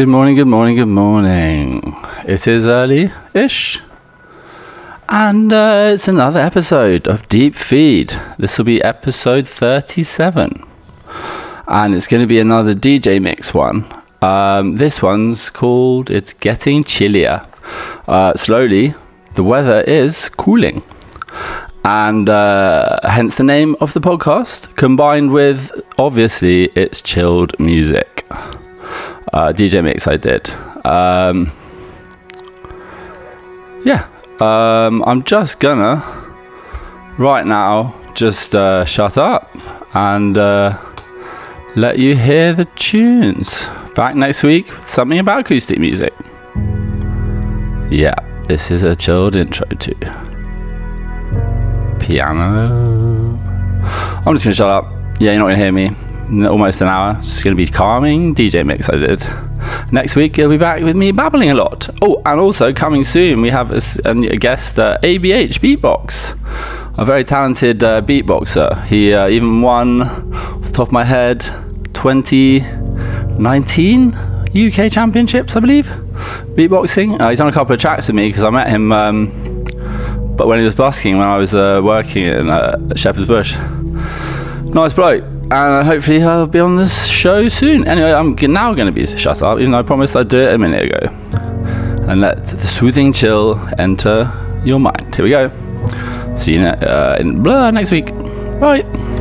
Good morning, good morning, good morning. It is early ish. And uh, it's another episode of Deep Feed. This will be episode 37. And it's going to be another DJ mix one. Um, this one's called It's Getting Chillier. Uh, slowly, the weather is cooling. And uh, hence the name of the podcast, combined with obviously it's chilled music uh, DJ mix I did. Um, yeah, um, I'm just gonna right now just uh, shut up and uh, let you hear the tunes. Back next week something about acoustic music. Yeah, this is a chilled intro to piano. I'm just gonna shut up. Yeah, you're not gonna hear me almost an hour. It's going to be calming DJ mix I did. Next week, you'll be back with me babbling a lot. Oh, and also coming soon, we have a, a guest, uh, ABH Beatbox, a very talented uh, beatboxer. He uh, even won, off the top of my head, 2019 UK Championships, I believe, beatboxing. Uh, he's on a couple of tracks with me because I met him. Um, but when he was busking, when I was uh, working in uh, Shepherd's Bush, nice bloke and hopefully I'll be on this show soon. Anyway, I'm now going to be shut up, even though I promised I'd do it a minute ago. And let the soothing chill enter your mind. Here we go. See you ne- uh, in next week. Bye.